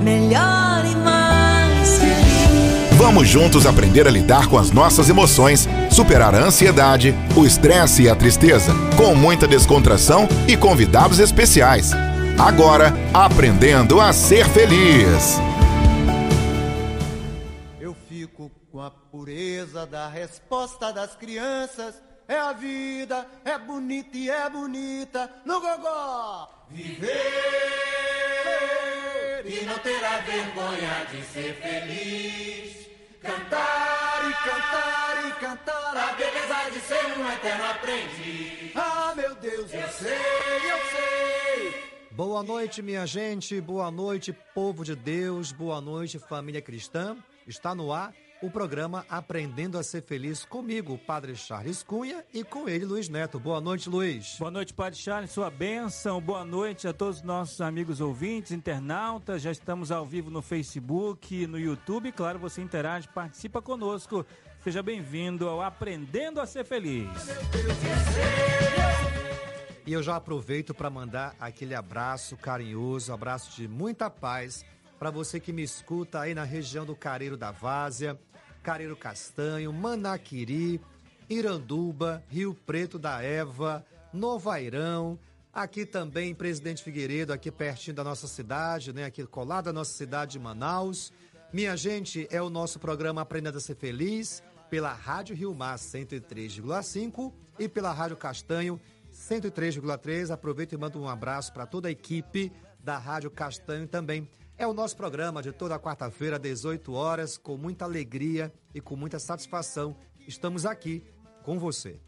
melhor e mais feliz. Vamos juntos aprender a lidar com as nossas emoções, superar a ansiedade, o estresse e a tristeza, com muita descontração e convidados especiais. Agora, aprendendo a ser feliz. Eu fico com a pureza da resposta das crianças. É a vida, é bonita e é bonita no gogó. Viver e não terá vergonha de ser feliz. Cantar e cantar e cantar a beleza de ser um eterno aprendiz. Ah, meu Deus, eu sei, eu sei. Boa noite, minha gente. Boa noite, povo de Deus. Boa noite, família cristã. Está no ar o programa Aprendendo a Ser Feliz comigo, Padre Charles Cunha, e com ele, Luiz Neto. Boa noite, Luiz. Boa noite, Padre Charles, sua bênção. Boa noite a todos os nossos amigos ouvintes, internautas. Já estamos ao vivo no Facebook, no YouTube. Claro, você interage, participa conosco. Seja bem-vindo ao Aprendendo a Ser Feliz. E eu já aproveito para mandar aquele abraço carinhoso, abraço de muita paz para você que me escuta aí na região do Careiro da Várzea, Careiro Castanho, Manaquiri, Iranduba, Rio Preto da Eva, Novairão, aqui também Presidente Figueiredo, aqui pertinho da nossa cidade, né? Aqui colado da nossa cidade de Manaus. Minha gente, é o nosso programa Aprendendo a Ser Feliz pela Rádio Rio Mar 103,5 e pela Rádio Castanho 103,3. Aproveito e mando um abraço para toda a equipe da Rádio Castanho também. É o nosso programa de toda quarta-feira, às 18 horas, com muita alegria e com muita satisfação. Estamos aqui com você.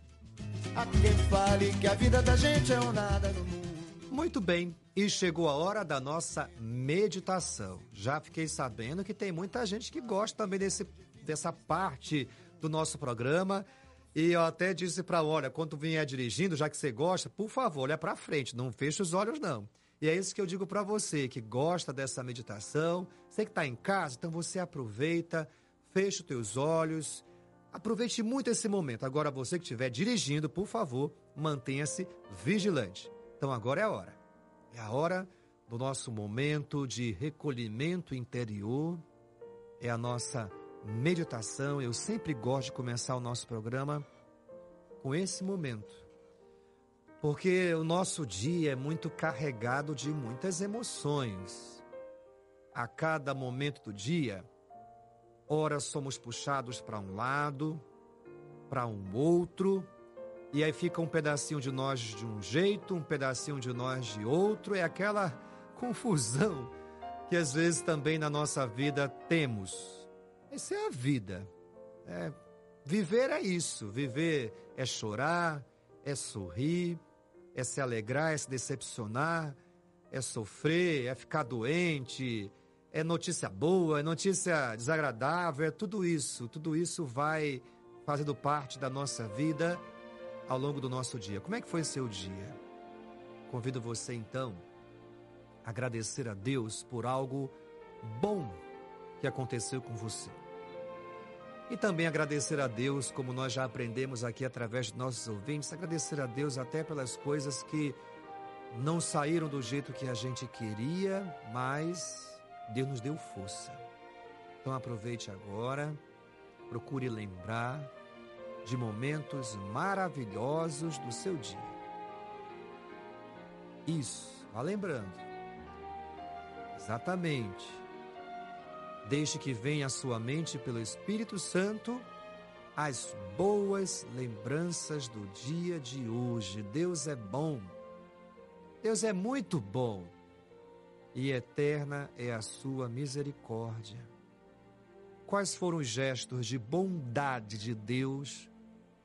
Há quem fale que a vida da gente é um nada no mundo. Muito bem, e chegou a hora da nossa meditação. Já fiquei sabendo que tem muita gente que gosta também desse, dessa parte do nosso programa. E eu até disse para olha, quando vier dirigindo, já que você gosta, por favor, olha para frente, não feche os olhos não. E é isso que eu digo para você que gosta dessa meditação, você que está em casa, então você aproveita, fecha os teus olhos, aproveite muito esse momento. Agora você que estiver dirigindo, por favor, mantenha-se vigilante. Então agora é a hora. É a hora do nosso momento de recolhimento interior. É a nossa meditação. Eu sempre gosto de começar o nosso programa com esse momento. Porque o nosso dia é muito carregado de muitas emoções. A cada momento do dia, ora somos puxados para um lado, para um outro, e aí fica um pedacinho de nós de um jeito, um pedacinho de nós de outro, é aquela confusão que às vezes também na nossa vida temos. Essa é a vida. É, viver é isso. Viver é chorar, é sorrir, é se alegrar, é se decepcionar, é sofrer, é ficar doente, é notícia boa, é notícia desagradável, é tudo isso. Tudo isso vai fazendo parte da nossa vida ao longo do nosso dia. Como é que foi seu dia? Convido você então a agradecer a Deus por algo bom que aconteceu com você. E também agradecer a Deus, como nós já aprendemos aqui através de nossos ouvintes, agradecer a Deus até pelas coisas que não saíram do jeito que a gente queria, mas Deus nos deu força. Então aproveite agora, procure lembrar de momentos maravilhosos do seu dia. Isso, vá lembrando. Exatamente. Deixe que venha à sua mente pelo Espírito Santo as boas lembranças do dia de hoje. Deus é bom. Deus é muito bom. E eterna é a sua misericórdia. Quais foram os gestos de bondade de Deus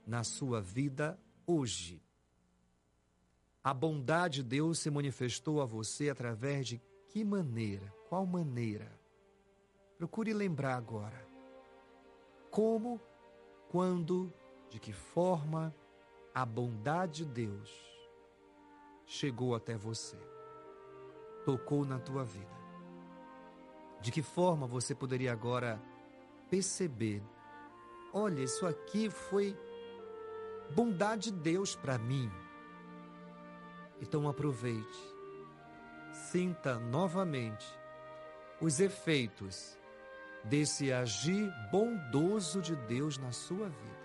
na sua vida hoje? A bondade de Deus se manifestou a você através de que maneira? Qual maneira? Procure lembrar agora. Como, quando, de que forma a bondade de Deus chegou até você, tocou na tua vida. De que forma você poderia agora perceber: olha, isso aqui foi bondade de Deus para mim. Então aproveite, sinta novamente os efeitos desse agir bondoso de Deus na sua vida.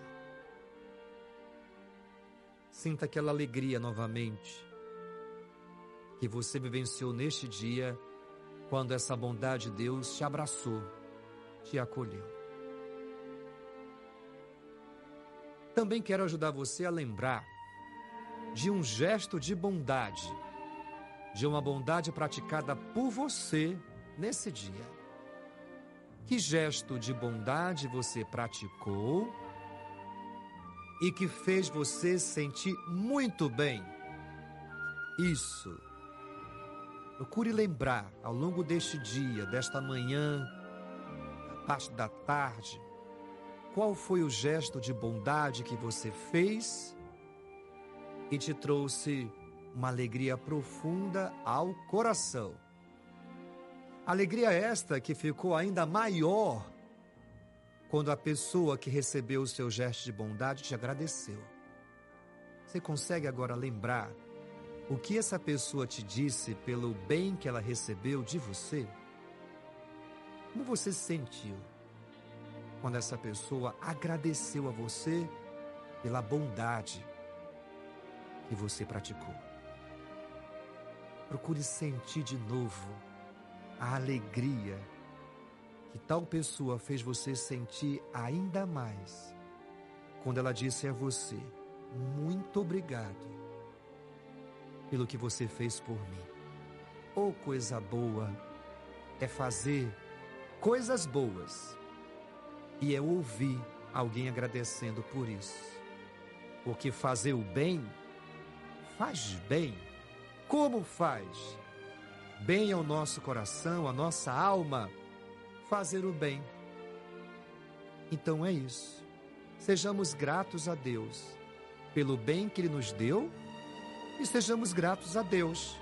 Sinta aquela alegria novamente que você vivenciou neste dia, quando essa bondade de Deus te abraçou, te acolheu. Também quero ajudar você a lembrar de um gesto de bondade, de uma bondade praticada por você nesse dia. Que gesto de bondade você praticou e que fez você sentir muito bem? Isso. Procure lembrar ao longo deste dia, desta manhã, da parte da tarde, qual foi o gesto de bondade que você fez e te trouxe uma alegria profunda ao coração. Alegria esta que ficou ainda maior quando a pessoa que recebeu o seu gesto de bondade te agradeceu. Você consegue agora lembrar o que essa pessoa te disse pelo bem que ela recebeu de você? Como você se sentiu quando essa pessoa agradeceu a você pela bondade que você praticou? Procure sentir de novo a alegria que tal pessoa fez você sentir ainda mais quando ela disse a você: Muito obrigado pelo que você fez por mim. Ou oh, coisa boa é fazer coisas boas e é ouvir alguém agradecendo por isso. Porque fazer o bem faz bem. Como faz? Bem ao nosso coração, à nossa alma, fazer o bem. Então é isso. Sejamos gratos a Deus pelo bem que Ele nos deu e sejamos gratos a Deus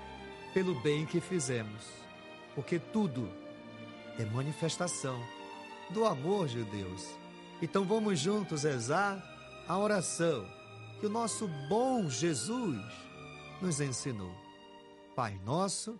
pelo bem que fizemos, porque tudo é manifestação do amor de Deus. Então vamos juntos rezar a oração que o nosso bom Jesus nos ensinou. Pai nosso,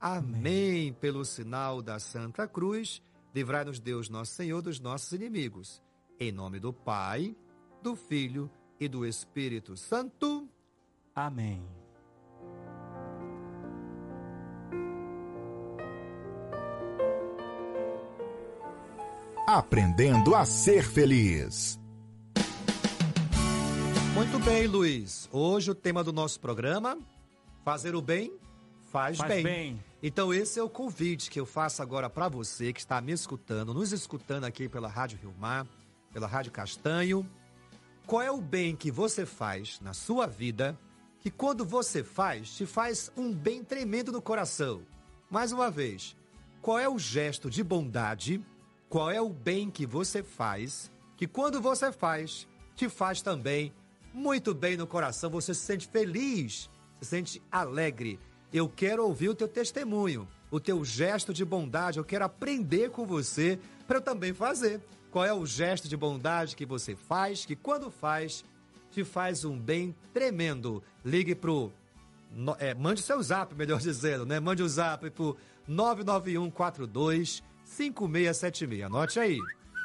Amém. Pelo sinal da Santa Cruz, livrai-nos Deus, nosso Senhor, dos nossos inimigos. Em nome do Pai, do Filho e do Espírito Santo. Amém. Aprendendo a ser feliz. Muito bem, Luiz. Hoje o tema do nosso programa: fazer o bem faz, Faz bem. bem. Então esse é o convite que eu faço agora para você que está me escutando, nos escutando aqui pela Rádio Rio Mar, pela Rádio Castanho. Qual é o bem que você faz na sua vida que quando você faz, te faz um bem tremendo no coração? Mais uma vez, qual é o gesto de bondade? Qual é o bem que você faz que quando você faz, te faz também muito bem no coração? Você se sente feliz, se sente alegre. Eu quero ouvir o teu testemunho, o teu gesto de bondade. Eu quero aprender com você para eu também fazer. Qual é o gesto de bondade que você faz, que quando faz, te faz um bem tremendo? Ligue pro. é, mande seu zap, melhor dizendo, né? Mande o zap pro 99142 5676. Anote aí.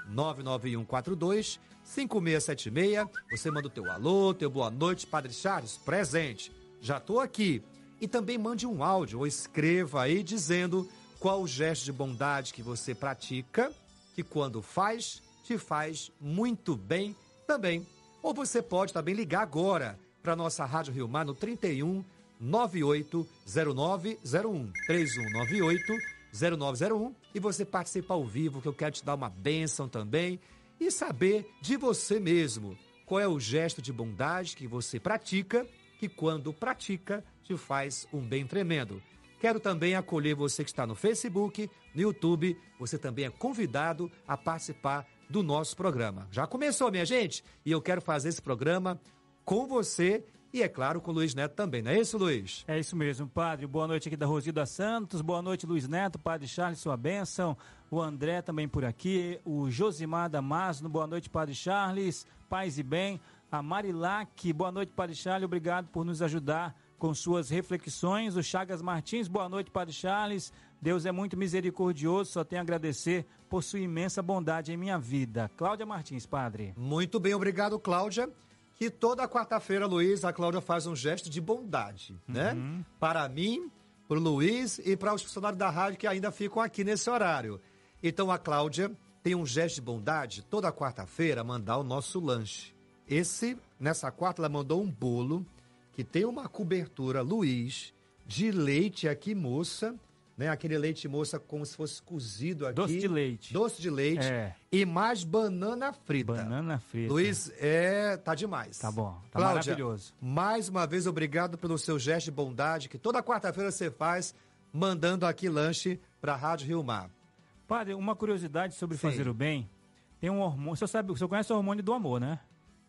99142 5676. Você manda o teu alô, teu boa noite, Padre Charles, presente. Já tô aqui. E também mande um áudio ou escreva aí dizendo qual o gesto de bondade que você pratica, que quando faz, te faz muito bem também. Ou você pode também ligar agora para nossa Rádio Rio Mar no 31 980901 3198 0901 e você participa ao vivo, que eu quero te dar uma bênção também. E saber de você mesmo qual é o gesto de bondade que você pratica, que quando pratica te faz um bem tremendo. Quero também acolher você que está no Facebook, no YouTube, você também é convidado a participar do nosso programa. Já começou, minha gente? E eu quero fazer esse programa com você e, é claro, com o Luiz Neto também. Não é isso, Luiz? É isso mesmo, padre. Boa noite aqui da Rosilda Santos. Boa noite, Luiz Neto, padre Charles, sua bênção. O André também por aqui. O Josimar Damasno. Boa noite, padre Charles. Paz e bem. A Marilac. Boa noite, padre Charles. Obrigado por nos ajudar com suas reflexões. O Chagas Martins. Boa noite, padre Charles. Deus é muito misericordioso. Só tenho a agradecer por sua imensa bondade em minha vida. Cláudia Martins, padre. Muito bem, obrigado, Cláudia. E toda quarta-feira, Luiz, a Cláudia faz um gesto de bondade, né? Para mim, para o Luiz e para os funcionários da rádio que ainda ficam aqui nesse horário. Então a Cláudia tem um gesto de bondade toda quarta-feira mandar o nosso lanche. Esse, nessa quarta, ela mandou um bolo que tem uma cobertura, Luiz, de leite aqui, moça, né? Aquele leite moça como se fosse cozido aqui. Doce de leite. Doce de leite. É. E mais banana frita. Banana frita. Luiz, é, tá demais. Tá bom, tá Cláudia, maravilhoso. mais uma vez, obrigado pelo seu gesto de bondade que toda quarta-feira você faz, mandando aqui lanche pra Rádio Rio Mar. Padre, uma curiosidade sobre Sim. fazer o bem. Tem um hormônio. Você sabe, você conhece o hormônio do amor, né?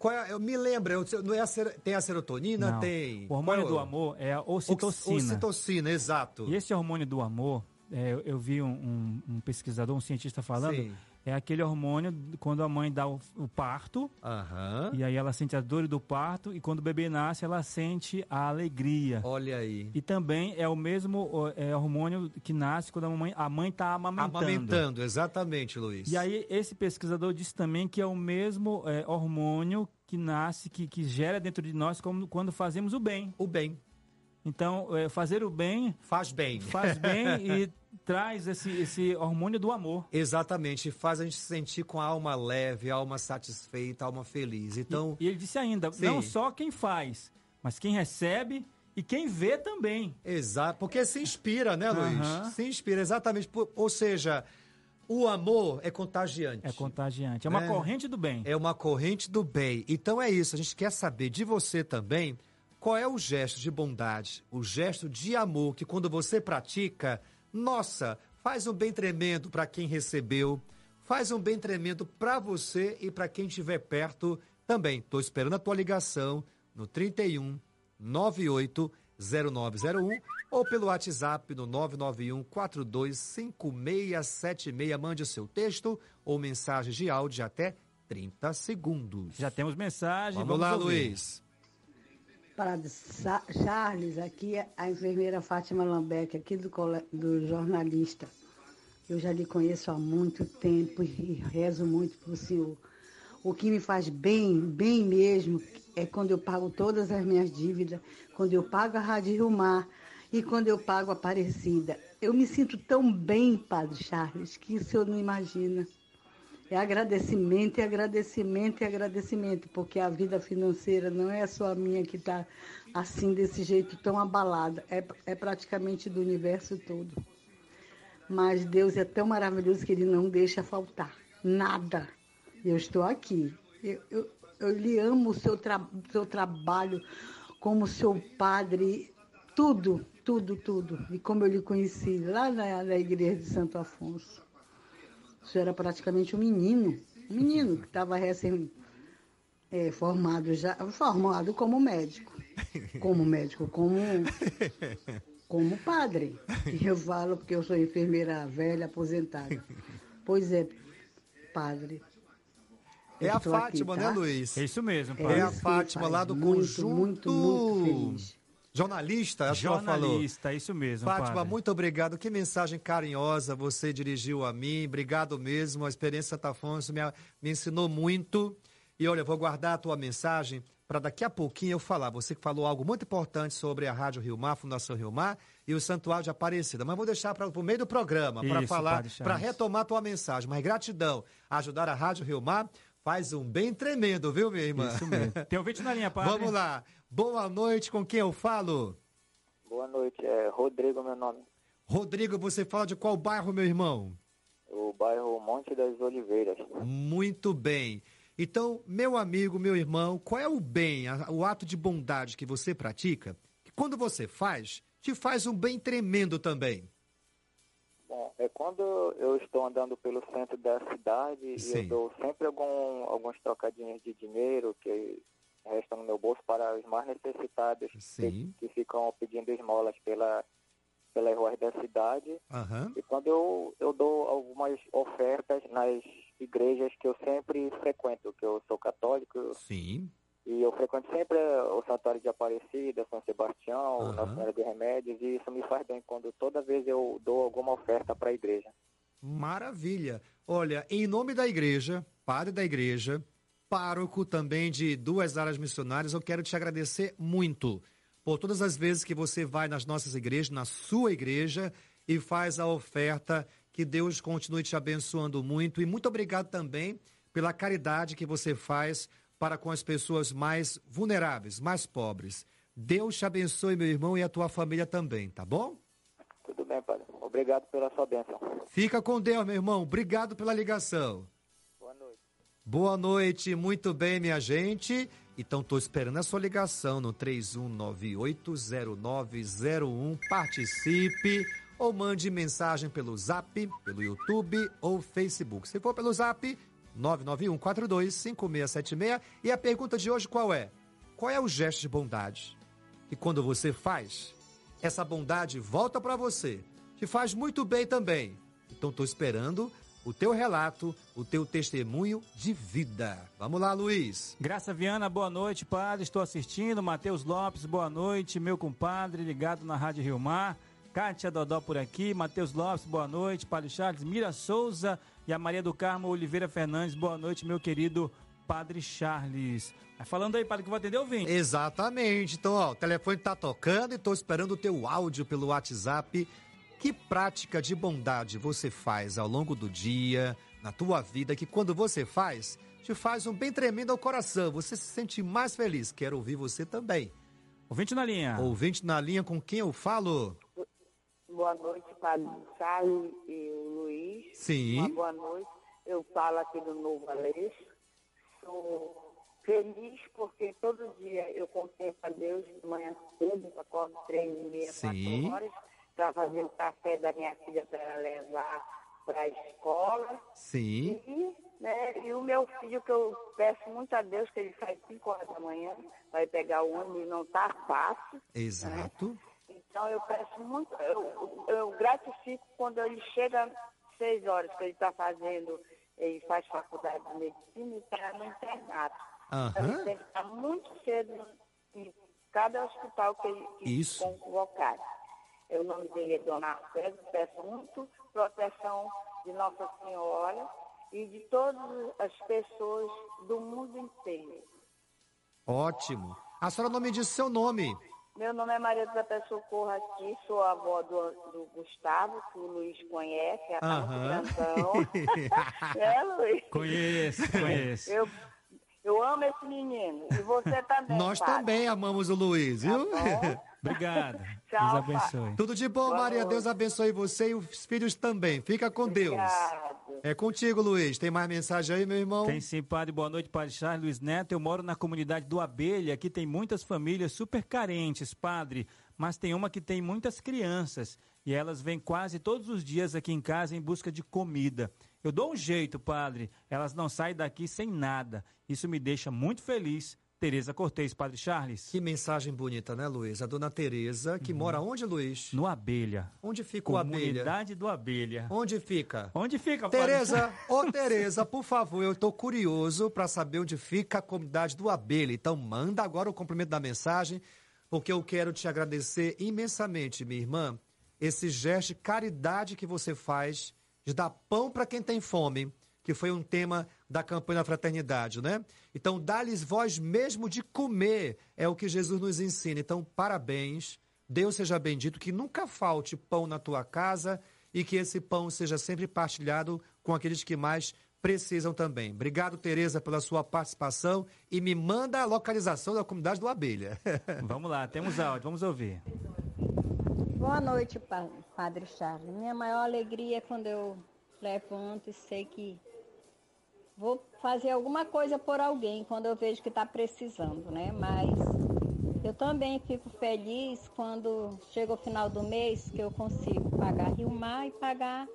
Qual é, eu me lembro, eu- não é a ser- tem a serotonina? Não. Tem. O hormônio é do amor é a ocitocina. Ocitocina, exato. E esse hormônio do amor, é, eu- eu vi um, um- um pesquisador, um cientista falando, Sim. É aquele hormônio quando a mãe dá o, o parto, Aham. e aí ela sente a dor do parto, e quando o bebê nasce, ela sente a alegria. Olha aí. E também é o mesmo é, hormônio que nasce quando a mãe a mãe está amamentando. Amamentando, exatamente, Luiz. E aí, esse pesquisador disse também que é o mesmo é, hormônio que nasce, que, que gera dentro de nós como, quando fazemos o bem. O bem. Então, é, fazer o bem Faz bem. faz bem e traz esse, esse hormônio do amor. Exatamente, faz a gente se sentir com a alma leve, a alma satisfeita, a alma feliz. Então, E ele disse ainda, Sim. não só quem faz, mas quem recebe e quem vê também. exato, porque se inspira, né, Luiz? Aham. Se inspira, exatamente. Ou seja, o amor é contagiante. É contagiante. É uma É. corrente do bem. É uma corrente do bem. Então é isso, a gente quer saber de você também qual é o gesto de bondade, o gesto de amor que quando você pratica, nossa, faz um bem tremendo para quem recebeu, faz um bem tremendo para você e para quem estiver perto também. Estou esperando a tua ligação no 31 98 0901 ou pelo WhatsApp no 991 425676. Mande o seu texto ou mensagem de áudio de até 30 segundos. Já temos mensagem. Vamos, lá, ouvir. Luiz. Para Charles, aqui é a enfermeira Fátima Lambeck, aqui do, do jornalista. Eu já lhe conheço há muito tempo e rezo muito para o senhor. O que me faz bem, bem mesmo, é quando eu pago todas as minhas dívidas, quando eu pago a Rádio Rio Mar e quando eu pago a Aparecida. Eu me sinto tão bem, Padre Charles, que o senhor não imagina. É agradecimento, é agradecimento, é agradecimento, porque a vida financeira não é só a minha que está assim, desse jeito tão abalada, é, é praticamente do universo todo. Mas Deus é tão maravilhoso que Ele não deixa faltar nada. Eu estou aqui. Eu, eu, eu lhe amo o seu, tra seu trabalho como seu padre, tudo, tudo, tudo. E como eu lhe conheci lá na, na igreja de Santo Afonso. O senhor era praticamente um menino, um menino que estava recém é, formado já, formado como médico, como médico, como como padre. E eu falo porque eu sou enfermeira velha aposentada. Pois é, padre. É a estou aqui, Fátima, tá? né, Luiz? É isso mesmo, É padre. É a isso Fátima lá do muito, conjunto. muito, muito feliz. Jornalista, acho que ela falou. Jornalista, é isso mesmo, Fátima, padre. muito obrigado. Que mensagem carinhosa você dirigiu a mim. Obrigado mesmo. A experiência Santa Afonso me, me ensinou muito. E olha, vou guardar a tua mensagem para daqui a pouquinho eu falar. Você que falou algo muito importante sobre a Rádio Rio Mar, Fundação Rio Mar e o Santuário de Aparecida. Mas vou deixar para o meio do programa para falar, para retomar a tua mensagem. Mas gratidão. Ajudar a Rádio Rio Mar faz um bem tremendo, viu, minha irmã? Isso mesmo. Tem ouvinte na linha, padre? Vamos lá. Boa noite, com quem eu falo? Boa noite, é Rodrigo meu nome. Rodrigo, você fala de qual bairro, meu irmão? O bairro Monte das Oliveiras. Muito bem. Então, meu amigo, meu irmão, qual é o bem, o ato de bondade que você pratica? Que quando você faz, te faz um bem tremendo também. Bom, é quando eu estou andando pelo centro da cidade e Sim. eu dou sempre algum, alguns trocadinhos de dinheiro que restam no meu bolso para os mais necessitados que, que ficam pedindo esmolas pela, pelas ruas da cidade. Aham. E quando eu, eu dou algumas ofertas nas igrejas que eu sempre frequento, que eu sou católico, Sim. e eu frequento sempre o Santuário de Aparecida, São Sebastião, Aham. Nossa Senhora de Remédios, e isso me faz bem quando toda vez eu dou alguma oferta para a igreja. Maravilha. Olha, em nome da igreja, padre da igreja, pároco também de duas áreas missionárias, eu quero te agradecer muito por todas as vezes que você vai nas nossas igrejas, na sua igreja e faz a oferta. Que Deus continue te abençoando muito e muito obrigado também pela caridade que você faz para com as pessoas mais vulneráveis, mais pobres. Deus te abençoe, meu irmão, e a tua família também, tá bom? Tudo bem, Padre. Obrigado pela sua bênção. Fica com Deus, meu irmão. Obrigado pela ligação. Boa noite. Muito bem, minha gente. Então, estou esperando a sua ligação no 31980901. Participe ou mande mensagem pelo Zap, pelo YouTube ou Facebook. Se for pelo Zap, 991425676. E a pergunta de hoje qual é? Qual é o gesto de bondade? E quando você faz, essa bondade volta para você. Te faz muito bem também. Então, estou esperando o teu relato, o teu testemunho de vida. Vamos lá, Luiz. Graça Viana, boa noite, padre. Estou assistindo. Matheus Lopes, boa noite. Meu compadre, ligado na Rádio Rio Mar. Kátia Dodó por aqui. Matheus Lopes, boa noite. Padre Charles, Mira Souza e a Maria do Carmo Oliveira Fernandes, boa noite, meu querido Padre Charles. Falando aí, padre, que vou atender o ouvinte. Exatamente. Então, ó, o telefone tá tocando e tô esperando o teu áudio pelo WhatsApp. Que prática de bondade você faz ao longo do dia, na tua vida, que quando você faz, te faz um bem tremendo ao coração. Você se sente mais feliz. Quero ouvir você também. Ouvinte na linha. Ouvinte na linha com quem eu falo? Boa noite, Padre Charles e o Luiz. Sim. Uma boa noite. Eu falo aqui do Novo Aleixo. Sou feliz porque todo dia eu contemplo a Deus de manhã cedo, acordo três e meia, Sim. quatro horas, para fazer o café da minha filha para ela levar para a escola. Sim. E, né, e o meu filho, que eu peço muito a Deus, que ele sai 5 horas da manhã, vai pegar o ônibus e não está fácil. Exato. Então eu peço muito, eu, eu gratifico quando ele chega às seis horas que ele está fazendo, ele faz faculdade de medicina e está no internato. Então, Aham. ele tem que estar muito cedo em cada hospital que ele que Isso. convocar. O nome dele é Dona César, peço muito proteção de Nossa Senhora e de todas as pessoas do mundo inteiro. Ótimo. A senhora não me disse seu nome. Meu nome é Maria da Pé Socorro aqui, sou avó do, do Gustavo, que o Luiz conhece, é a grandão. é, Luiz? Conheço, conheço. Eu, eu amo esse menino. E você também. Nós padre. também amamos o Luiz, viu? bom. Obrigado. Tchau, Deus pai. abençoe. Tudo de bom, Boa Maria. noite. Deus abençoe você e os filhos também. Fica com Deus. Obrigado. É contigo, Luiz. Tem mais mensagem aí, meu irmão? Tem sim, padre. Boa noite, padre Charles Luiz Neto. Eu moro na comunidade do Abelha. Aqui tem muitas famílias super carentes, padre. Mas tem uma que tem muitas crianças. E elas vêm quase todos os dias aqui em casa em busca de comida. Eu dou um jeito, padre. Elas não saem daqui sem nada. Isso me deixa muito feliz. Tereza Cortez, padre Charles. Que mensagem bonita, né, Luiz? A dona Tereza, que mora onde, Luiz? No Abelha. Onde fica o abelha? Comunidade do Abelha. Onde fica? Onde fica? Tereza, ô Tereza, por favor, eu tô curioso para saber onde fica a comunidade do Abelha. Então manda agora o complemento da mensagem, porque eu quero te agradecer imensamente, minha irmã, esse gesto de caridade que você faz de dar pão para quem tem fome, que foi um tema da campanha da fraternidade, né? Então, dá-lhes voz mesmo de comer, é o que Jesus nos ensina. Então, parabéns. Deus seja bendito, que nunca falte pão na tua casa e que esse pão seja sempre partilhado com aqueles que mais precisam também. Obrigado, Tereza, pela sua participação e me manda a localização da comunidade do Abelha. Vamos lá, temos áudio, vamos ouvir. Boa noite, pa- Padre Charles. Minha maior alegria é quando eu levanto e sei que vou fazer alguma coisa por alguém quando eu vejo que está precisando, né? Mas eu também fico feliz quando chega o final do mês que eu consigo pagar Rio Mar e pagar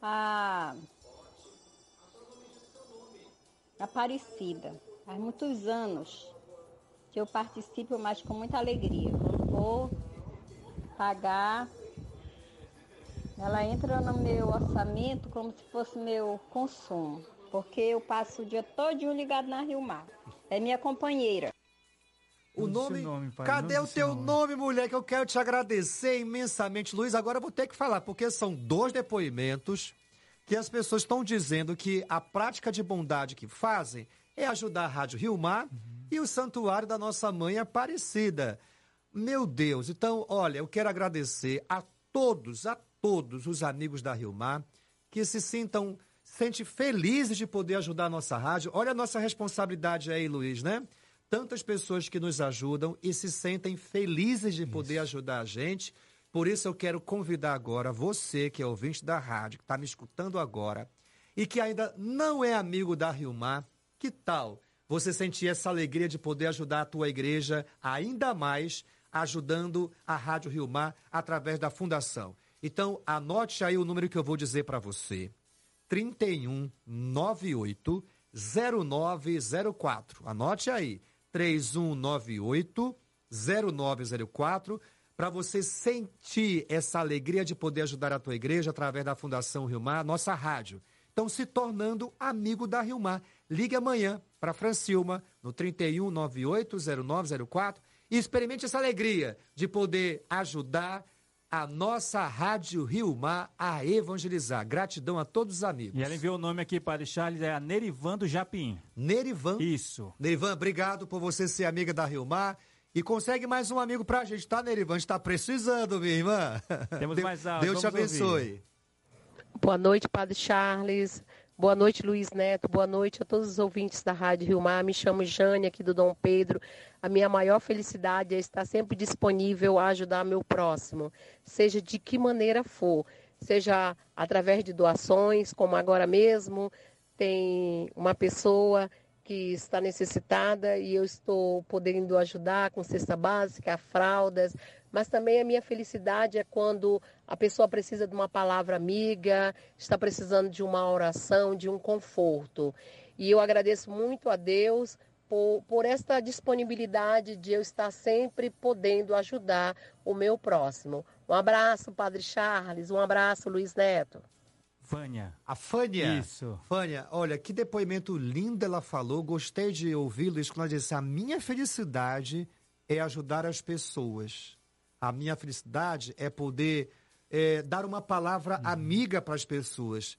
a Aparecida. Faz muitos anos que eu participo, mas com muita alegria. Eu vou pagar. Ela entra no meu orçamento como se fosse meu consumo, porque eu passo o dia todo ligado na Rio Mar. É minha companheira. O nome. nome, pai, Cadê não o teu nome. nome, mulher? Que eu quero te agradecer imensamente, Luiz. Agora eu vou ter que falar, porque são dois depoimentos que as pessoas estão dizendo que a prática de bondade que fazem é ajudar a Rádio Rio Mar e o Santuário da Nossa Mãe Aparecida. Meu Deus, então, olha, eu quero agradecer a todos, a todos os amigos da Rio Mar que se sintam, sente felizes de poder ajudar a nossa rádio. Olha a nossa responsabilidade aí, Luiz, né? Tantas pessoas que nos ajudam e se sentem felizes de poder ajudar a gente. Por isso eu quero convidar agora você, que é ouvinte da rádio, que está me escutando agora, e que ainda não é amigo da Rio Mar, que tal você sentir essa alegria de poder ajudar a tua igreja ainda mais, ajudando a Rádio Rio Mar através da fundação? Então, anote aí o número que eu vou dizer para você. 3198 0904. Anote aí. 3198 0904 para você sentir essa alegria de poder ajudar a tua igreja através da Fundação Rio Mar, nossa rádio. Então, se tornando amigo da Rio Mar. Ligue amanhã para Francilma no 31980904 e experimente essa alegria de poder ajudar a nossa Rádio Rio Mar a evangelizar. Gratidão a todos os amigos. E ela enviou o nome aqui, Padre Charles, é a Nerivan do Japim. Nerivan. Isso. Nerivan, obrigado por você ser amiga da Rio Mar. E consegue mais um amigo pra gente, tá, Nerivan? A gente tá precisando, minha irmã. Temos Deus- mais áudio, Deus te vamos abençoe. Boa noite, Padre Charles. Boa noite, Luiz Neto. Boa noite a todos os ouvintes da Rádio Rio Mar. Me chamo Jane, aqui do Dom Pedro. A minha maior felicidade é estar sempre disponível a ajudar meu próximo, seja de que maneira for, seja através de doações, como agora mesmo tem uma pessoa que está necessitada e eu estou podendo ajudar com cesta básica, fraldas, mas também a minha felicidade é quando a pessoa precisa de uma palavra amiga, está precisando de uma oração, de um conforto. E eu agradeço muito a Deus por, por esta disponibilidade de eu estar sempre podendo ajudar o meu próximo. Um abraço, Padre Charles, um abraço, Luiz Neto. Vânia. A Fânia. Isso. Fânia, olha, que depoimento lindo ela falou. Gostei de ouvi-lo. Isso quando ela disse: a minha felicidade é ajudar as pessoas. A minha felicidade é poder é, dar uma palavra Uhum. amiga para as pessoas.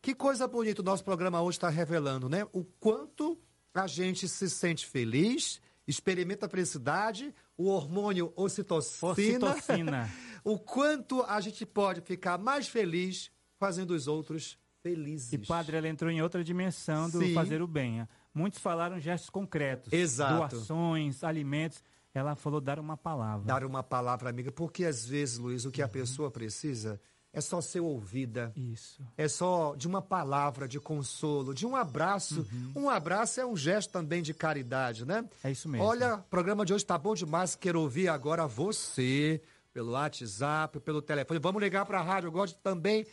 Que coisa bonita o nosso programa hoje está revelando, né? O quanto a gente se sente feliz, experimenta a felicidade, o hormônio ocitocina. Ocitocina. o quanto a gente pode ficar mais feliz fazendo os outros felizes. E padre, ela entrou em outra dimensão do Sim. fazer o bem. Muitos falaram gestos concretos. Exato. Doações, alimentos. Ela falou dar uma palavra. Dar uma palavra amiga, porque às vezes, Luiz, o que a pessoa precisa é só ser ouvida. Isso. É só de uma palavra de consolo, de um abraço. Um abraço é um gesto também de caridade, né? É isso mesmo. Olha, o programa de hoje tá bom demais. Quero ouvir agora você, pelo WhatsApp, pelo telefone. Vamos ligar para a rádio. Eu gosto também de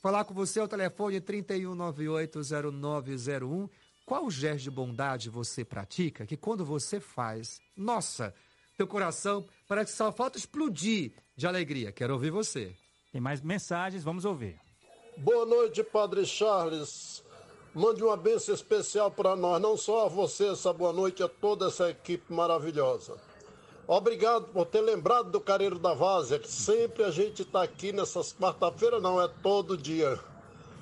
falar com você. O telefone 31980901. Qual o gesto de bondade você pratica que quando você faz, nossa, teu coração parece que só falta explodir de alegria. Quero ouvir você. Tem mais mensagens, vamos ouvir. Boa noite, Padre Charles. Mande uma bênção especial para nós, não só a você, essa boa noite, a toda essa equipe maravilhosa. Obrigado por ter lembrado do Careiro da Várzea, que sempre a gente está aqui nessas quarta-feiras, não, é todo dia.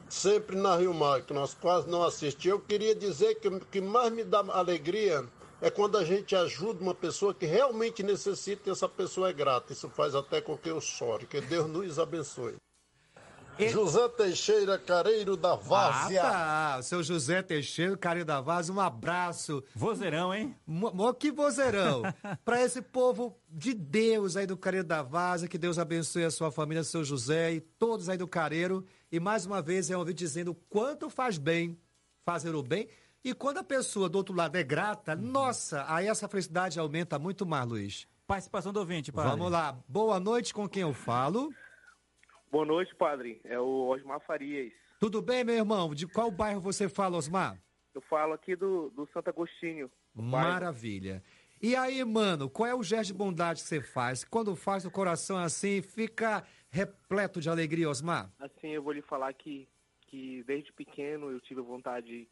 Sempre na Rio Mar, que nós quase não assistimos. Eu queria dizer que o que mais me dá alegria é quando a gente ajuda uma pessoa que realmente necessita e essa pessoa é grata. Isso faz até com que eu chore. Que Deus nos abençoe. José Teixeira, Careiro da Várzea. Ah, tá. O seu José Teixeira, Carinho da Vaz, um abraço. Vozeirão, hein? Mo, que vozeirão. Para esse povo de Deus aí do Careiro da Vaza, que Deus abençoe a sua família, seu José e todos aí do Careiro. E mais uma vez é ouvir dizendo o quanto faz bem fazer o bem. E quando a pessoa do outro lado é grata, nossa, aí essa felicidade aumenta muito mais, Luiz. Participação do ouvinte, padre. Vamos lá. Boa noite, com quem eu falo? Boa noite, padre. É o Osmar Farias. Tudo bem, meu irmão? De qual bairro você fala, Osmar? Eu falo aqui do, do Santo Agostinho. bairro. Maravilha. E aí, mano, qual é o gesto de bondade que você faz? Quando faz o coração assim, fica repleto de alegria, Osmar? Assim, eu vou lhe falar que, que desde pequeno eu tive vontade,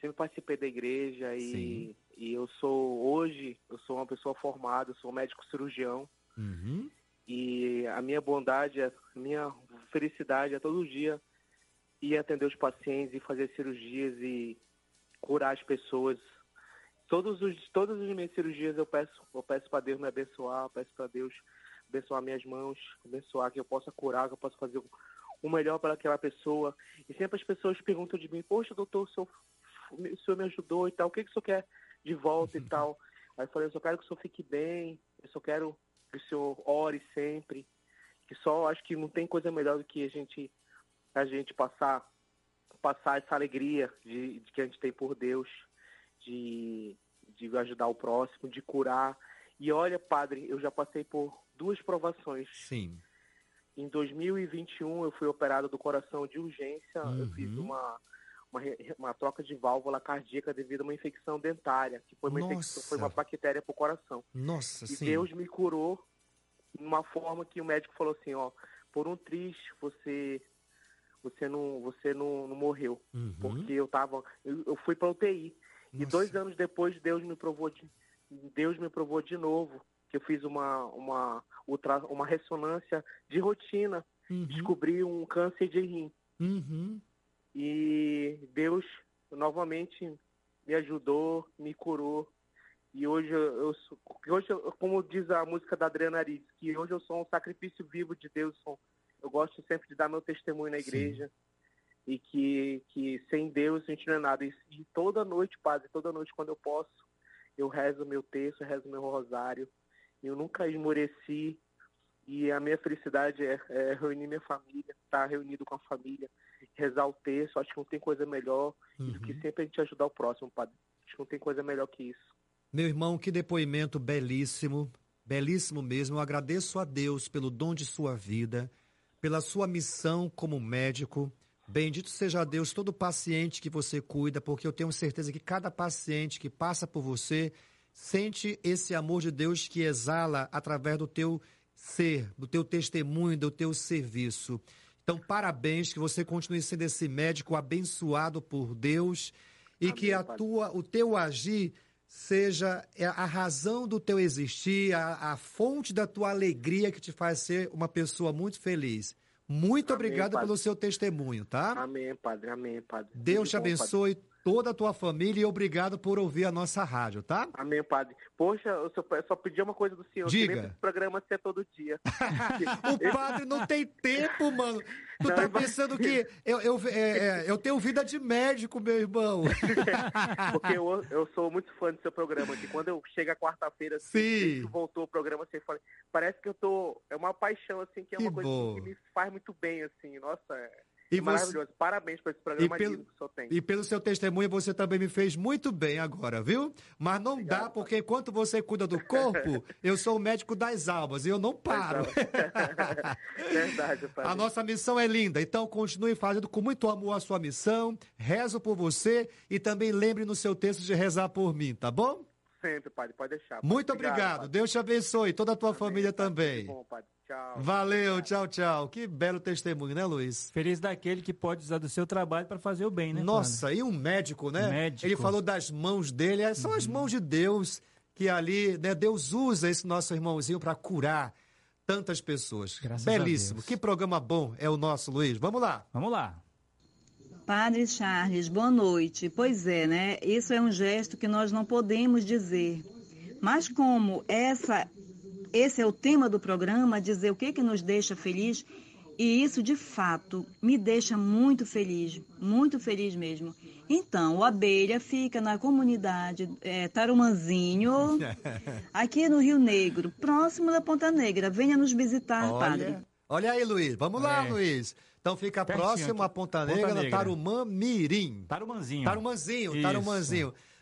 sempre participei da igreja e, Sim. e eu sou, hoje, eu sou uma pessoa formada, eu sou médico cirurgião Uhum. e a minha bondade, a minha felicidade é todo dia ir atender os pacientes e fazer cirurgias e curar as pessoas. Todos os, todas as minhas cirurgias eu peço, eu peço para Deus me abençoar, eu peço para Deus abençoar minhas mãos, abençoar que eu possa curar, que eu possa fazer o, melhor para aquela pessoa. E sempre as pessoas perguntam de mim, poxa, doutor, o senhor, o senhor me ajudou e tal, o que, que o senhor quer de volta e tal? Aí eu falei, eu só quero que o senhor fique bem, eu só quero que o senhor ore sempre, que só acho que não tem coisa melhor do que a gente a gente passar passar essa alegria de, de que a gente tem por Deus, de, de ajudar o próximo, de curar. E olha, padre, eu já passei por duas provações. Sim. Em 2021 eu fui operado do coração de urgência, eu fiz Uhum. uma, uma, uma troca de válvula cardíaca devido a uma infecção dentária, que foi uma, infecção, foi uma Nossa. bactéria para o coração. Nossa, E sim. Deus me curou de uma forma que o médico falou assim, ó, por um triste você você não você não, não morreu, Uhum. porque eu tava eu, eu fui para UTI e dois anos depois Deus me provou de Deus me provou de novo que eu fiz uma uma uma ressonância de rotina, descobri um câncer de rim Uhum. e Deus novamente me ajudou, me curou. E hoje eu, hoje eu- como diz a música da Adriana Ariz, que hoje eu sou um sacrifício vivo de Deus. Eu gosto sempre de dar meu testemunho na Sim. igreja e que que sem Deus a gente não é nada. E, e toda noite, padre, toda noite quando eu posso, eu rezo meu texto, eu rezo meu rosário. Eu nunca esmoreci e a minha felicidade é, é reunir minha família, estar reunido com a família, rezar o texto. Acho que não tem coisa melhor do que sempre a gente ajudar o próximo, padre. Acho que não tem coisa melhor que isso. Meu irmão, que depoimento belíssimo, belíssimo mesmo. Eu agradeço a Deus pelo dom de sua vida, pela sua missão como médico. Bendito seja Deus todo paciente que você cuida, porque eu tenho certeza que cada paciente que passa por você sente esse amor de Deus que exala através do teu ser, do teu testemunho, do teu serviço. Então, parabéns que você continue sendo esse médico abençoado por Deus e que a tua, o teu agir seja é a razão do teu existir, a, a fonte da tua alegria que te faz ser uma pessoa muito feliz. Muito Amém, obrigado Padre. pelo seu testemunho, tá? Amém, padre. Amém, padre. Deus te Tudo bom, padre? Toda a tua família e obrigado por ouvir a nossa rádio, tá? Amém, padre. Poxa, eu só, eu só pedi uma coisa do senhor. Diga. Que programa ser todo dia. O padre não tem tempo, mano. Tu Não, tá mas- pensando que eu, eu, é, é, eu tenho vida de médico, meu irmão. Porque eu, eu sou muito fã do seu programa. Que quando eu chego a quarta-feira, assim, que voltou o programa, você fala, parece que eu tô. É uma paixão, assim, que é Que uma coisa bom. que me faz muito bem, assim. Nossa, é, E é você- maravilhoso. Parabéns por esse programa E pelo-. E pelo seu testemunho, você também me fez muito bem agora, viu? Mas não dá, porque enquanto você cuida do corpo, eu sou o médico das almas e eu não paro. Verdade, padre. A nossa missão é linda, então continue fazendo com muito amor a sua missão. Rezo por você e também lembre no seu texto de rezar por mim, tá bom? Sempre, padre. Pode deixar. padre. Muito obrigado. padre. Deus te abençoe, toda a tua família também. Bom, padre. Tchau. Valeu, tchau, tchau. Que belo testemunho, né, Luiz? Feliz daquele que pode usar do seu trabalho para fazer o bem, né? Nossa, e um médico, né? Médico. Ele falou das mãos dele, é, são as mãos de Deus que ali, né? Deus usa esse nosso irmãozinho para curar tantas pessoas. Graças a Belíssimo. Deus. Que programa bom é o nosso, Luiz. Vamos lá. Vamos lá. Padre Charles, boa noite. Pois é, né? Isso é um gesto que nós não podemos dizer. Mas como essa, esse é o tema do programa, dizer o que, que nos deixa feliz, e isso de fato me deixa muito feliz, muito feliz mesmo. Então, o Abelha fica na comunidade é, Tarumanzinho, aqui no Rio Negro, próximo da Ponta Negra. Venha nos visitar, padre. Olha, olha aí, Luiz. Vamos lá, É. Luiz. Então fica Pertinho próximo a Ponta Ponta Negra, na Negra. Tarumã Mirim. Tarumanzinho. Tarumanzinho, Isso.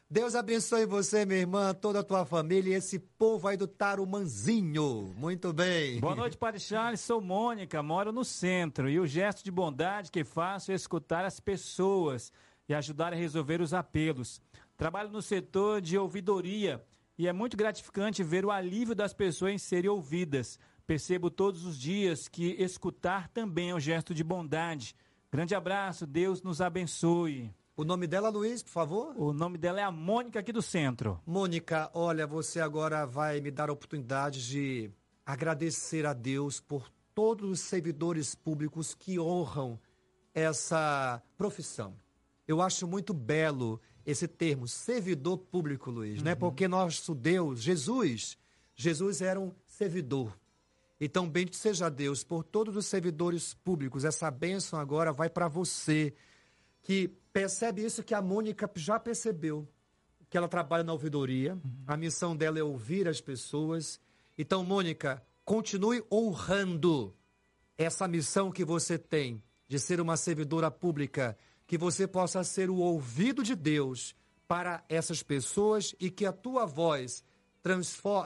Deus abençoe você, minha irmã, toda a tua família e esse povo aí do Tarumanzinho. Muito bem. Boa noite, Padre Charles. Sou Mônica, moro no centro. E o gesto de bondade que faço é escutar as pessoas e ajudar a resolver os apelos. Trabalho no setor de ouvidoria e é muito gratificante ver o alívio das pessoas em serem ouvidas. Percebo todos os dias que escutar também é um gesto de bondade. Grande abraço, Deus nos abençoe. O nome dela, Luiz, por favor? O nome dela é a Mônica aqui do centro. Mônica, olha, você agora vai me dar a oportunidade de agradecer a Deus por todos os servidores públicos que honram essa profissão. Eu acho muito belo esse termo, servidor público, Luiz, né? Porque nosso Deus, Jesus, Jesus era um servidor. Então, bendito seja Deus por todos os servidores públicos. Essa bênção agora vai para você, que percebe isso que a Mônica já percebeu, que ela trabalha na ouvidoria, a missão dela é ouvir as pessoas. Então, Mônica, continue honrando essa missão que você tem de ser uma servidora pública, que você possa ser o ouvido de Deus para essas pessoas e que a tua voz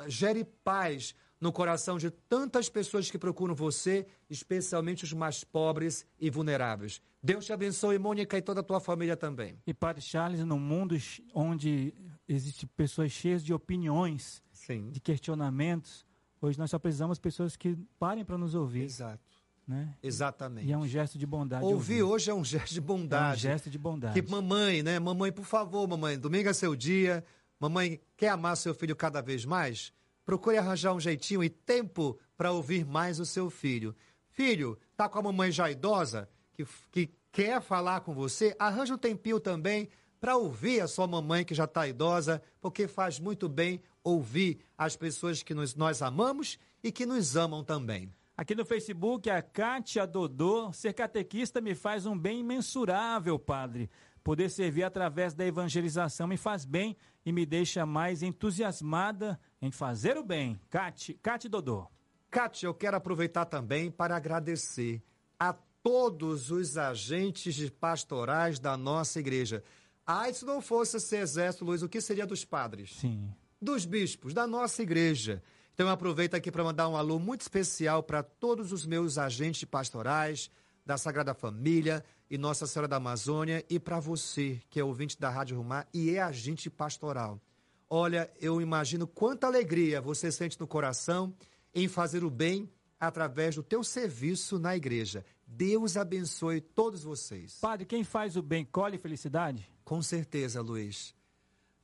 gere paz no coração de tantas pessoas que procuram você, especialmente os mais pobres e vulneráveis. Deus te abençoe, Mônica, e toda a tua família também. E Padre Charles, num mundo onde existem pessoas cheias de opiniões, Sim. de questionamentos, hoje nós só precisamos de pessoas que parem para nos ouvir. Exato. Né? Exatamente. E é um gesto de bondade. Ouvir hoje é um gesto de bondade. É um gesto de bondade. Que mamãe, né? Mamãe, por favor, mamãe, domingo é seu dia. Mamãe quer amar seu filho cada vez mais? Procure arranjar um jeitinho e tempo para ouvir mais o seu filho. Filho, tá com a mamãe já idosa, que, que quer falar com você? Arranja um tempinho também para ouvir a sua mamãe que já está idosa, porque faz muito bem ouvir as pessoas que nos, nós amamos e que nos amam também. Aqui no Facebook, a Kátia Dodô, ser catequista me faz um bem imensurável, padre. Poder servir através da evangelização me faz bem e me deixa mais entusiasmada em fazer o bem. Kátia, Kátia Dodô. Kátia, eu quero aproveitar também para agradecer a todos os agentes de pastorais da nossa igreja. Ah, se não fosse esse exército, Luiz, o que seria dos padres? Sim. Dos bispos, da nossa igreja. Então eu aproveito aqui para mandar um alô muito especial para todos os meus agentes pastorais, da Sagrada Família e Nossa Senhora da Amazônia e para você, que é ouvinte da Rádio Rumar e é agente pastoral. Olha, eu imagino quanta alegria você sente no coração em fazer o bem através do teu serviço na igreja. Deus abençoe todos vocês. Padre, quem faz o bem colhe felicidade? Com certeza, Luiz.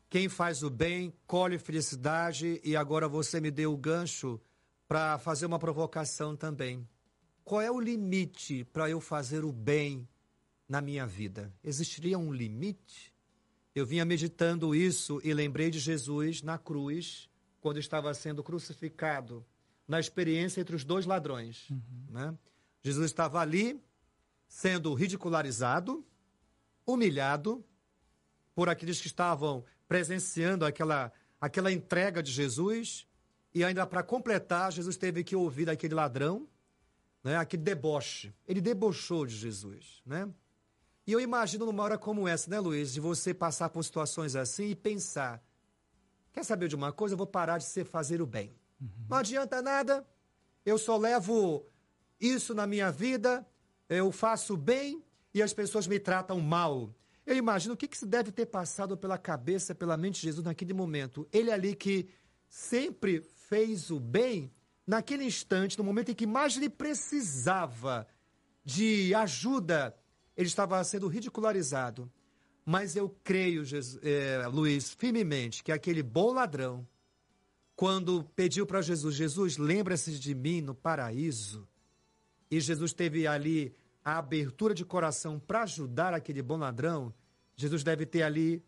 Quem faz o bem colhe felicidade e agora você me deu o gancho para fazer uma provocação também. Qual é o limite para eu fazer o bem na minha vida? Existiria um limite? Eu vinha meditando isso e lembrei de Jesus na cruz, quando estava sendo crucificado, na experiência entre os dois ladrões. Uhum. Né? Jesus estava ali, sendo ridicularizado, humilhado por aqueles que estavam presenciando aquela, aquela entrega de Jesus. E ainda para completar, Jesus teve que ouvir daquele ladrão, né, aquele deboche. Ele debochou de Jesus. Né? E eu imagino numa hora como essa, né, Luiz, de você passar por situações assim e pensar: quer saber de uma coisa? Eu vou parar de ser fazer o bem. Uhum. Não adianta nada, eu só levo isso na minha vida, eu faço bem e as pessoas me tratam mal. Eu imagino o que, que se deve ter passado pela cabeça, pela mente de Jesus naquele momento. Ele ali que sempre fez o bem, naquele instante, no momento em que mais ele precisava de ajuda, ele estava sendo ridicularizado. Mas eu creio, Jesus, é, Luiz, firmemente, que aquele bom ladrão, quando pediu para Jesus, Jesus, lembra-se de mim no paraíso, e Jesus teve ali a abertura de coração para ajudar aquele bom ladrão, Jesus deve ter ali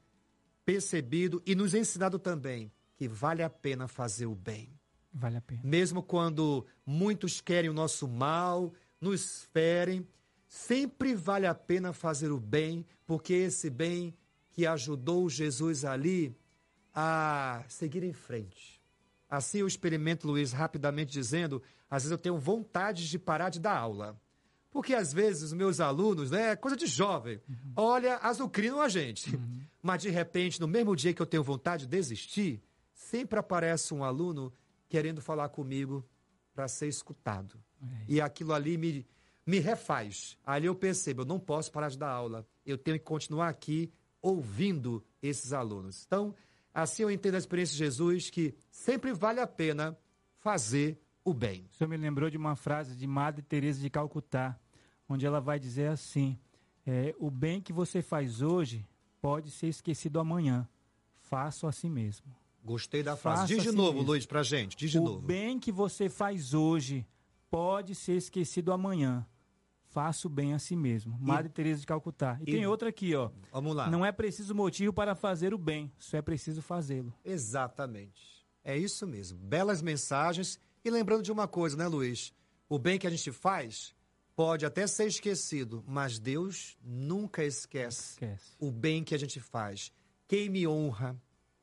percebido e nos ensinado também que vale a pena fazer o bem. Vale a pena. Mesmo quando muitos querem o nosso mal, nos ferem, sempre vale a pena fazer o bem, porque esse bem que ajudou Jesus ali a seguir em frente. Assim eu experimento, Luiz, rapidamente dizendo, às vezes eu tenho vontade de parar de dar aula. Porque às vezes os meus alunos, né, é coisa de jovem, olha, azucrinam a gente. Mas de repente, no mesmo dia que eu tenho vontade de desistir, sempre aparece um aluno querendo falar comigo para ser escutado. E aquilo ali me, me refaz. Ali eu percebo, eu não posso parar de dar aula. Eu tenho que continuar aqui ouvindo esses alunos. Então, assim eu entendo a experiência de Jesus que sempre vale a pena fazer o bem. O senhor me lembrou de uma frase de Madre Teresa de Calcutá, onde ela vai dizer assim: é, o bem que você faz hoje pode ser esquecido amanhã. Faça a si mesmo. Gostei da frase. Faça Diz de si novo, mesmo. Luiz, pra gente. Diz de o novo. bem que você faz hoje pode ser esquecido amanhã. Faça o bem a si mesmo. Madre Teresa de Calcutá. E, e- tem outra aqui, ó. Vamos lá. Não é preciso motivo para fazer o bem, só é preciso fazê-lo. Exatamente. É isso mesmo. Belas mensagens. E lembrando de uma coisa, né, Luiz? O bem que a gente faz pode até ser esquecido, mas Deus nunca esquece, Esquece. o bem que a gente faz. Quem me honra,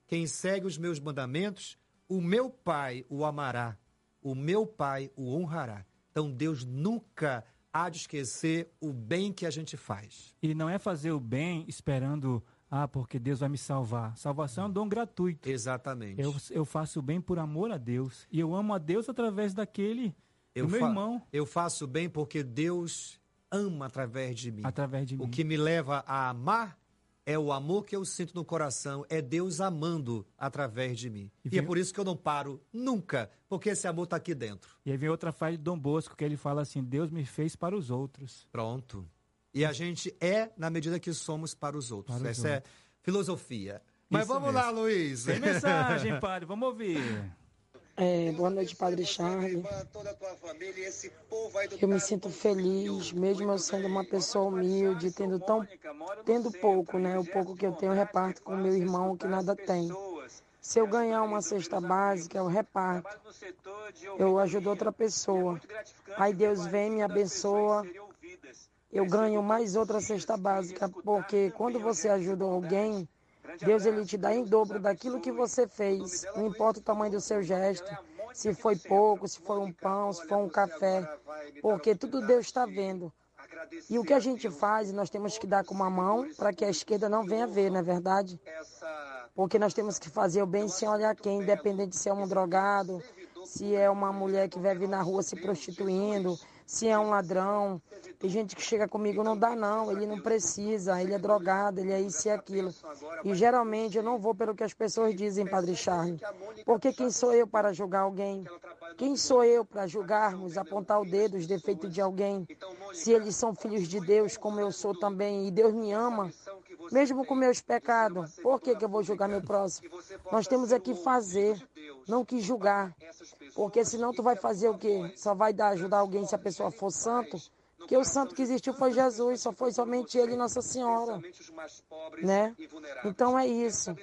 quem segue os meus mandamentos, o meu Pai o amará, o meu Pai o honrará. Então Deus nunca há de esquecer o bem que a gente faz. E não é fazer o bem esperando, ah, porque Deus vai me salvar. Salvação é um dom gratuito. Exatamente. Eu, eu faço o bem por amor a Deus. E eu amo a Deus através daquele, Eu meu irmão, Eu faço bem porque Deus ama através de mim. através de O mim. que me leva a amar é o amor que eu sinto no coração, é Deus amando através de mim. E E, é vem- por isso que eu não paro nunca, porque esse amor está aqui dentro. E aí vem outra frase de Dom Bosco, que ele fala assim, Deus me fez para os outros. Pronto. E a gente é na medida que somos para os outros. Para os Essa é filosofia. Mas Isso vamos mesmo. lá, Luiz. Tem mensagem, padre, vamos ouvir. É, boa noite, Padre Charles. Eu me sinto feliz, mesmo eu sendo uma pessoa humilde, tendo tão tendo pouco, né? O pouco que eu tenho eu reparto com meu irmão que nada tem. Se eu ganhar uma cesta básica, eu reparto. Eu ajudo outra pessoa. Aí Deus vem, me abençoa. Eu ganho mais outra cesta básica, porque quando você ajuda alguém, Deus ele te dá em dobro daquilo que você fez. Não importa o tamanho do seu gesto, se foi pouco, se foi um pão, se foi um café, porque tudo Deus está vendo. E o que a gente faz, nós temos que dar com uma mão para que a esquerda não venha ver, não é verdade? Porque nós temos que fazer o bem sem olhar quem, independente se é um drogado, se é uma mulher que vai vir na rua se prostituindo, se é um ladrão. Tem gente que chega comigo, não dá não, ele não precisa, ele é drogado, ele é isso e aquilo. E geralmente eu não vou pelo que as pessoas dizem, Padre Charles. Porque quem sou eu para julgar alguém? Quem sou eu para julgarmos, apontar o dedo, os defeitos de alguém? Se eles são filhos de Deus, como eu sou também, e Deus me ama, mesmo com meus pecados, por que, que eu vou julgar meu próximo? Nós temos é que fazer, não que julgar. Porque senão tu vai fazer o quê? Só vai dar ajudar alguém se a pessoa for santo? Porque o santo que existiu foi Jesus, só foi somente ele e Nossa Senhora. Né? Então é isso.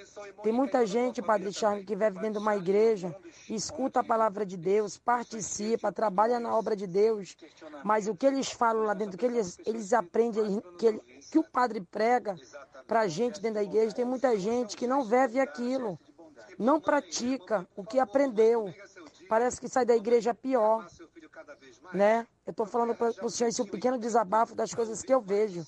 Tem muita gente, Padre Charles, que vive dentro de uma igreja, escuta a palavra de Deus, participa, trabalha na obra de Deus, mas o que eles falam lá dentro, o que eles, eles aprendem, que, ele- que o padre prega pra gente dentro da igreja, tem muita gente que não vive aquilo, não pratica o que aprendeu. Parece que sai da igreja pior né? Eu estou falando para o senhor esse é um pequeno desabafo das coisas que eu vejo.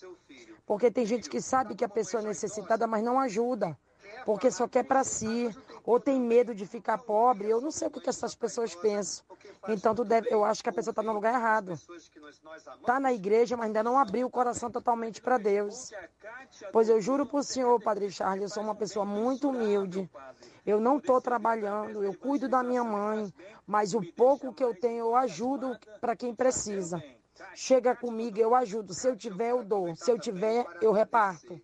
Porque tem gente que sabe que a pessoa é necessitada, mas não ajuda. Porque só quer para si, ou tem medo de ficar pobre. Eu não sei o que, que essas pessoas pensam. Então, tu deve, eu acho que a pessoa está no lugar errado. Está na igreja, mas ainda não abriu o coração totalmente para Deus. Pois eu juro para o senhor, Padre Charles, eu sou uma pessoa muito humilde. Eu não estou trabalhando, eu cuido da minha mãe, mas o pouco que eu tenho eu ajudo para quem precisa. Chega comigo, eu ajudo. Se eu tiver, eu dou. Se eu tiver, eu reparto.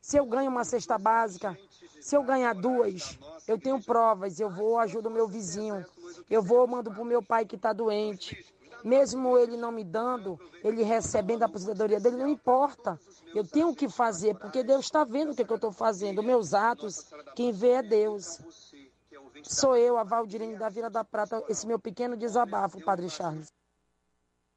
Se eu ganho uma cesta básica, se eu ganhar duas, eu tenho provas, eu vou, ajudo o meu vizinho. Eu vou, mando para o meu pai que está doente. Mesmo ele não me dando, ele recebendo a aposentadoria dele, não importa. Eu tenho que fazer, porque Deus está vendo o que, que eu estou fazendo. Meus atos, quem vê é Deus. Sou eu, a Valdirene da Vila da Prata, esse meu pequeno desabafo, Padre Charles.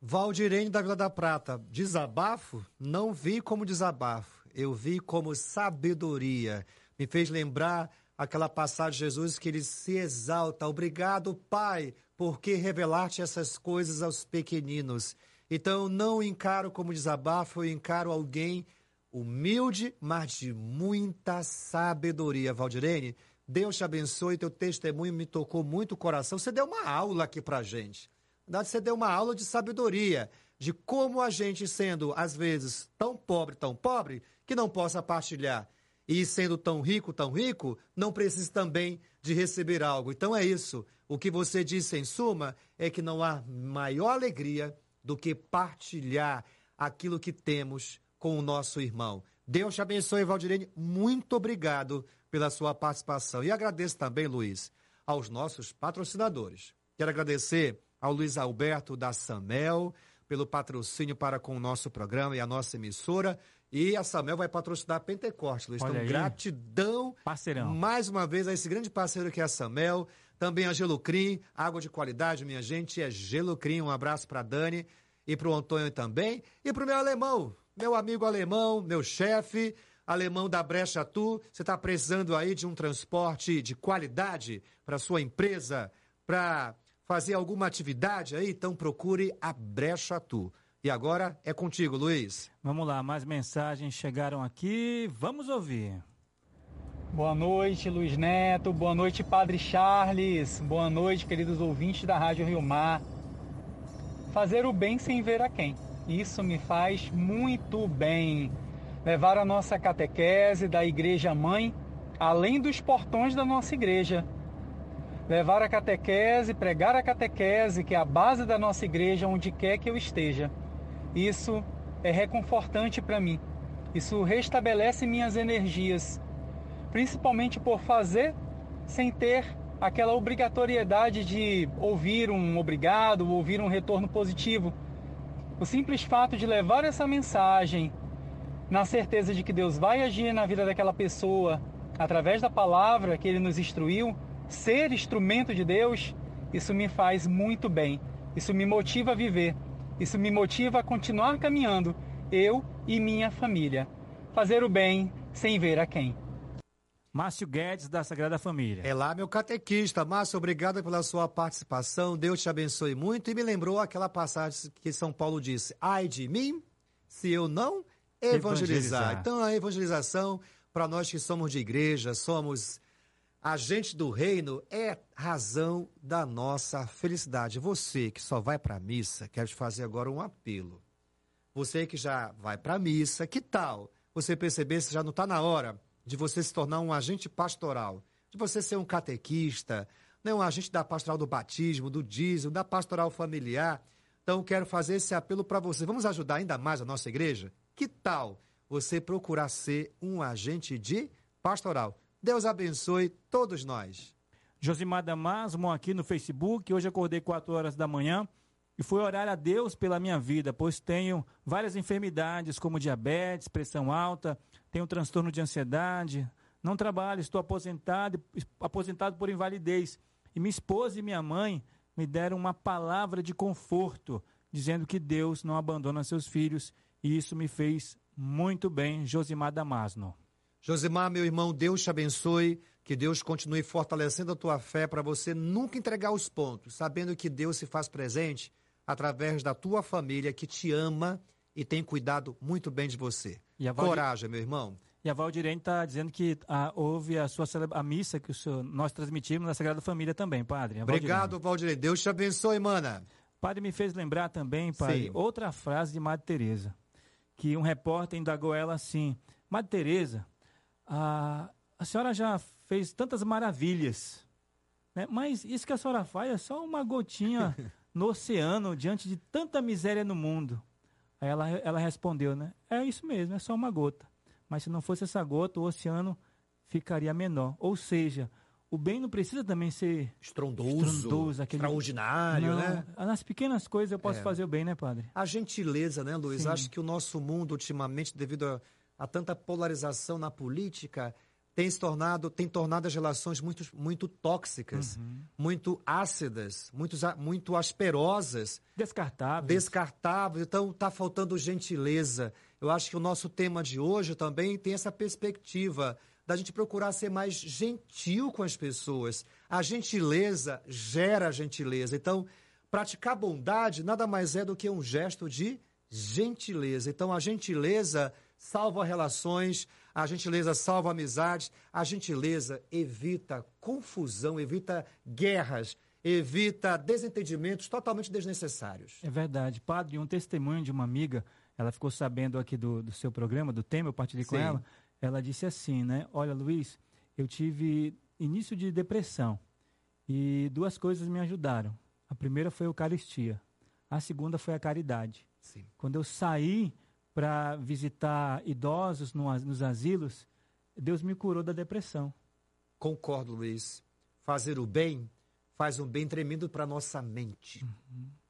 Valdirene da Vila da Prata, desabafo? Não vi como desabafo, eu vi como sabedoria. Me fez lembrar aquela passagem de Jesus que ele se exalta. Obrigado, Pai, porque revelaste essas coisas aos pequeninos. Então, não encaro como desabafo, eu encaro alguém humilde, mas de muita sabedoria. Valdirene, Deus te abençoe, teu testemunho me tocou muito o coração. Você deu uma aula aqui pra gente. Na verdade, você deu uma aula de sabedoria, de como a gente, sendo às vezes tão pobre, tão pobre, que não possa partilhar, e sendo tão rico, tão rico, não precisa também de receber algo. Então é isso. O que você disse em suma é que não há maior alegria do que partilhar aquilo que temos com o nosso irmão. Deus te abençoe, Valdirene. Muito obrigado pela sua participação. E agradeço também, Luiz, aos nossos patrocinadores. Quero agradecer ao Luiz Alberto da Samel pelo patrocínio para com o nosso programa e a nossa emissora. E a Samel vai patrocinar a Pentecoste, Luiz. Olha então, aí. gratidão Parceirão. mais uma vez a esse grande parceiro que é a Samel. Também a Gelocrim, água de qualidade, minha gente, é Gelocrim. Um abraço para Dani e para o Antônio também. E para o meu alemão, meu amigo alemão, meu chefe, alemão da Brecha Tu. Você está precisando aí de um transporte de qualidade para sua empresa, para fazer alguma atividade aí? Então procure a Brecha Tu. E agora é contigo, Luiz. Vamos lá, mais mensagens chegaram aqui. Vamos ouvir. Boa noite, Luiz Neto. Boa noite, Padre Charles. Boa noite, queridos ouvintes da Rádio Rio Mar. Fazer o bem sem ver a quem. Isso me faz muito bem. Levar a nossa catequese da Igreja Mãe além dos portões da nossa igreja. Levar a catequese, pregar a catequese, que é a base da nossa igreja, onde quer que eu esteja. Isso é reconfortante para mim. Isso restabelece minhas energias principalmente por fazer sem ter aquela obrigatoriedade de ouvir um obrigado, ouvir um retorno positivo. O simples fato de levar essa mensagem na certeza de que Deus vai agir na vida daquela pessoa através da palavra que ele nos instruiu, ser instrumento de Deus, isso me faz muito bem. Isso me motiva a viver. Isso me motiva a continuar caminhando, eu e minha família. Fazer o bem sem ver a quem. Márcio Guedes, da Sagrada Família. É lá, meu catequista. Márcio, obrigado pela sua participação. Deus te abençoe muito. E me lembrou aquela passagem que São Paulo disse: Ai de mim, se eu não evangelizar. Evangelizar. Então, a evangelização, para nós que somos de igreja, somos agentes do reino, é razão da nossa felicidade. Você que só vai para a missa, quero te fazer agora um apelo. Você que já vai para a missa, que tal você perceber se já não está na hora de você se tornar um agente pastoral, de você ser um catequista, né, um agente da pastoral do batismo, do dízimo, da pastoral familiar. Então, quero fazer esse apelo para você. Vamos ajudar ainda mais a nossa igreja? Que tal você procurar ser um agente de pastoral? Deus abençoe todos nós. Josimar Damasmo aqui no Facebook. Hoje acordei 4 horas da manhã e fui orar a Deus pela minha vida, pois tenho várias enfermidades como diabetes, pressão alta, tenho transtorno de ansiedade, não trabalho, estou aposentado, aposentado por invalidez. E minha esposa e minha mãe me deram uma palavra de conforto, dizendo que Deus não abandona seus filhos, e isso me fez muito bem, Josimar Damasno. Josimar, meu irmão, Deus te abençoe, que Deus continue fortalecendo a tua fé para você nunca entregar os pontos, sabendo que Deus se faz presente através da tua família que te ama e tem cuidado muito bem de você. E a Valdir- Coragem, meu irmão. E a Valdirene está dizendo que ah, houve a sua a missa que senhor- nós transmitimos na Sagrada Família também, padre. A Valdirene. Obrigado, Valdirene. Deus te abençoe, mana. Padre me fez lembrar também, padre, Sim. outra frase de Madre Teresa, que um repórter indagou ela assim: Madre Teresa, a, a senhora já fez tantas maravilhas, né? mas isso que a senhora faz é só uma gotinha no oceano diante de tanta miséria no mundo. Aí ela, ela respondeu, né? É isso mesmo, é só uma gota. Mas se não fosse essa gota, o oceano ficaria menor. Ou seja, o bem não precisa também ser estrondoso, aquele... extraordinário, Não, né? Nas pequenas coisas eu posso É. fazer o bem, né, padre? A gentileza, né, Luiz? Sim. Acho que o nosso mundo, ultimamente, devido a, a tanta polarização na política, tem se tornado, tem tornado as relações muito, muito tóxicas, Uhum. muito ácidas, muito, muito asperosas. Descartáveis. Descartáveis. Então, está faltando gentileza. Eu acho que o nosso tema de hoje também tem essa perspectiva da gente procurar ser mais gentil com as pessoas. A gentileza gera gentileza. Então, Praticar bondade nada mais é do que um gesto de gentileza. Então, a gentileza salva relações, a gentileza salva amizades, a gentileza evita confusão, evita guerras, evita desentendimentos totalmente desnecessários. É verdade. Padre, um testemunho de uma amiga, ela ficou sabendo aqui do, do seu programa, do tema, eu partilhei com Sim. ela. Ela disse assim, né? Olha, Luiz, eu tive início de depressão e duas coisas me ajudaram. A primeira foi a Eucaristia, a segunda foi a caridade. Sim. Quando eu saí para visitar idosos no nos asilos, Deus me curou da depressão. Concordo, Luiz. Fazer o bem faz um bem tremendo para nossa mente,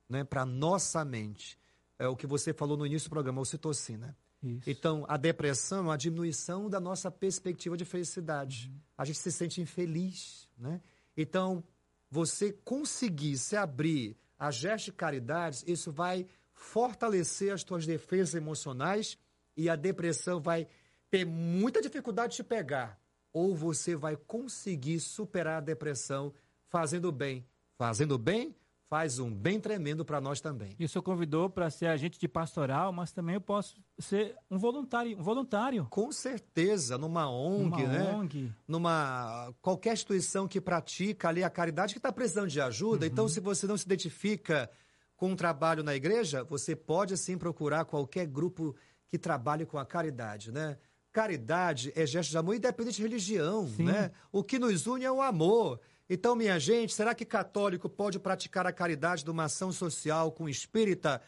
né? Para nossa mente. É o que você falou no início do programa, ocitocina. Isso. Então, a depressão é uma diminuição da nossa perspectiva de felicidade. A gente se sente infeliz, né? Então, você conseguir se abrir a gestos de caridades, isso vai fortalecer as tuas defesas emocionais e a depressão vai ter muita dificuldade de te pegar. Ou você vai conseguir superar a depressão fazendo bem. Fazendo bem, faz um bem tremendo para nós também. E o senhor convidou para ser agente de pastoral, mas também eu posso ser um voluntário. Um voluntário. Com certeza, numa ONG, Numa né? ONG. Numa qualquer instituição que pratica ali a caridade que está precisando de ajuda. Uhum. Então, se você não se identifica com um trabalho na igreja, você pode sim procurar qualquer grupo que trabalhe com a caridade, né? Caridade é gesto de amor independente de religião, Sim. né? O que nos une é o amor. Então, minha gente, será que católico pode praticar a caridade de uma ação social com espírita,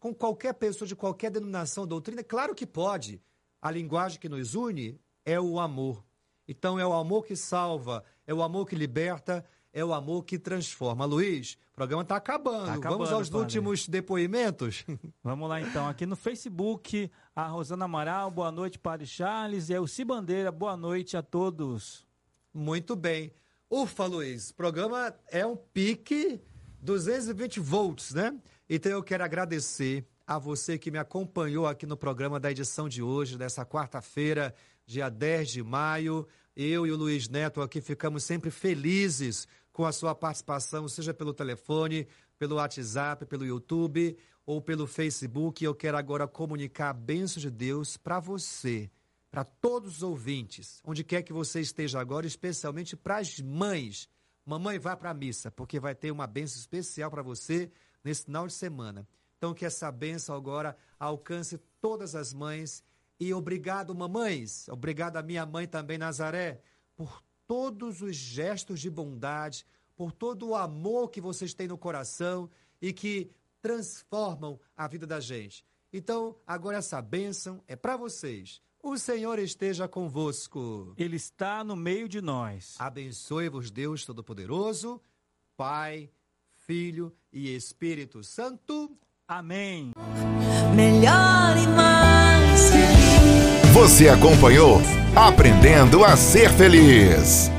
com qualquer pessoa de qualquer denominação, doutrina? Claro que pode. A linguagem que nos une é o amor. Então, é o amor que salva, é o amor que liberta, é o amor que transforma. Luiz, o programa está acabando. Tá acabando, Vamos aos padre. últimos depoimentos? Vamos lá então, aqui no Facebook, a Rosana Amaral, boa noite, Padre Charles, e a Elci Bandeira, boa noite a todos. Muito bem. Ufa, Luiz, o programa é um pique 220 volts, né? Então eu quero agradecer a você que me acompanhou aqui no programa da edição de hoje, dessa quarta-feira, dia 10 de maio. Eu e o Luiz Neto aqui ficamos sempre felizes com a sua participação, seja pelo telefone, pelo WhatsApp, pelo YouTube ou pelo Facebook. Eu quero agora comunicar a bênção de Deus para você para todos os ouvintes, onde quer que você esteja agora, especialmente para as mães. Mamãe, vá para a missa, porque vai ter uma bênção especial para você nesse final de semana. Então, que essa bênção agora alcance todas as mães. E obrigado, mamães. Obrigado a minha mãe também, Nazaré, por todos os gestos de bondade, por todo o amor que vocês têm no coração e que transformam a vida da gente. Então, agora essa bênção é para vocês. O Senhor esteja convosco. Ele está no meio de nós. Abençoe-vos, Deus Todo-Poderoso, Pai, Filho e Espírito Santo. Amém. Melhor e mais feliz. Você acompanhou Aprendendo a Ser Feliz.